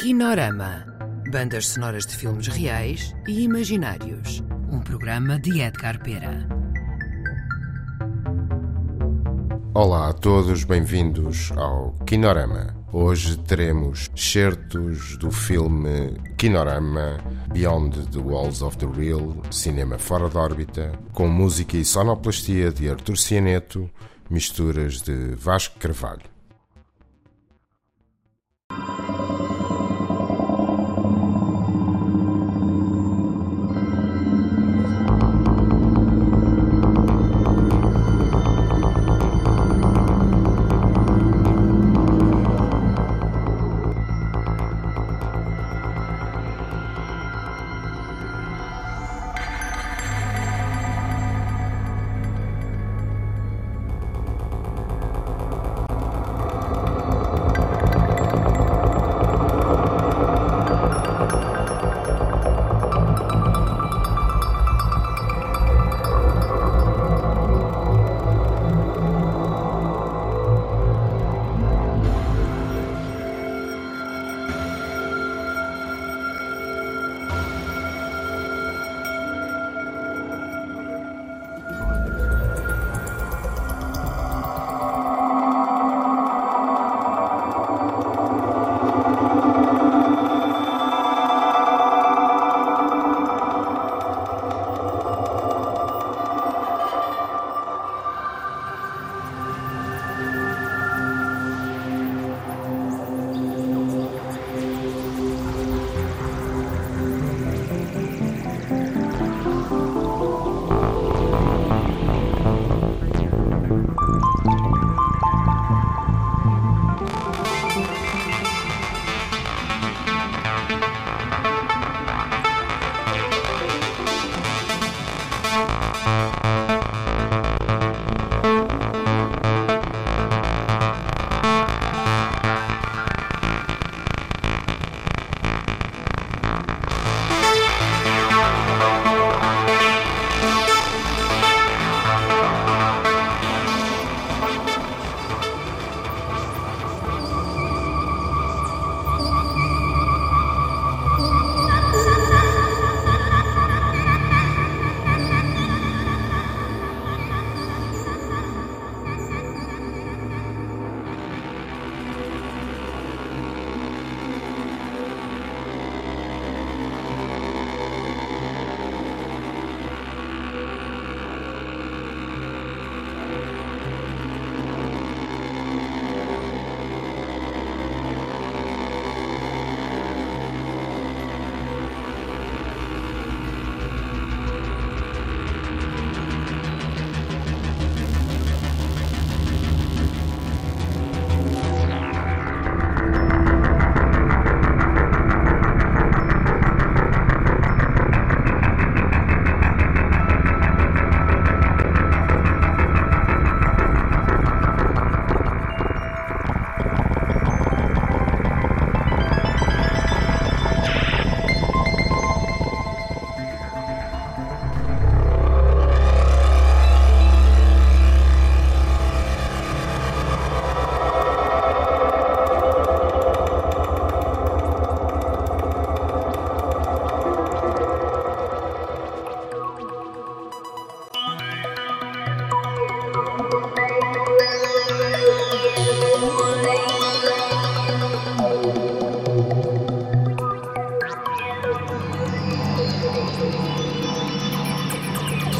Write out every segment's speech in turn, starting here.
Kinorama. Bandas sonoras de filmes reais e imaginários. Um programa de Edgar Pera. Olá a todos, bem-vindos ao Kinorama. Hoje teremos certos do filme Kinorama Beyond the Walls of the Real, cinema fora de órbita, com música e sonoplastia de Artur Cianeto, misturas de Vasco Carvalho.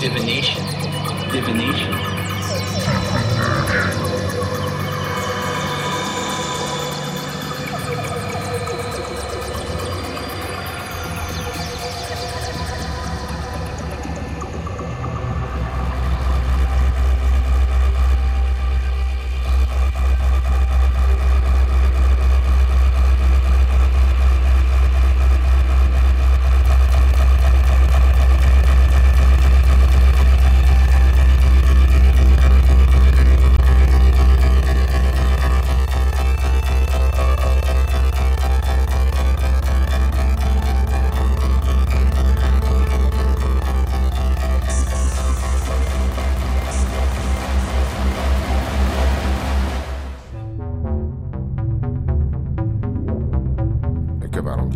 Divination, divination.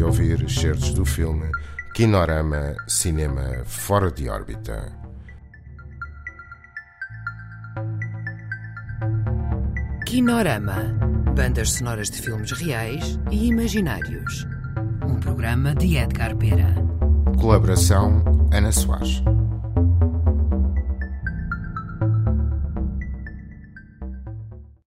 De ouvir excertos do filme Kinorama Cinema Fora de Órbita. Kinorama Bandas sonoras de filmes reais e imaginários. Um programa de Edgar Pera. Colaboração Ana Soares.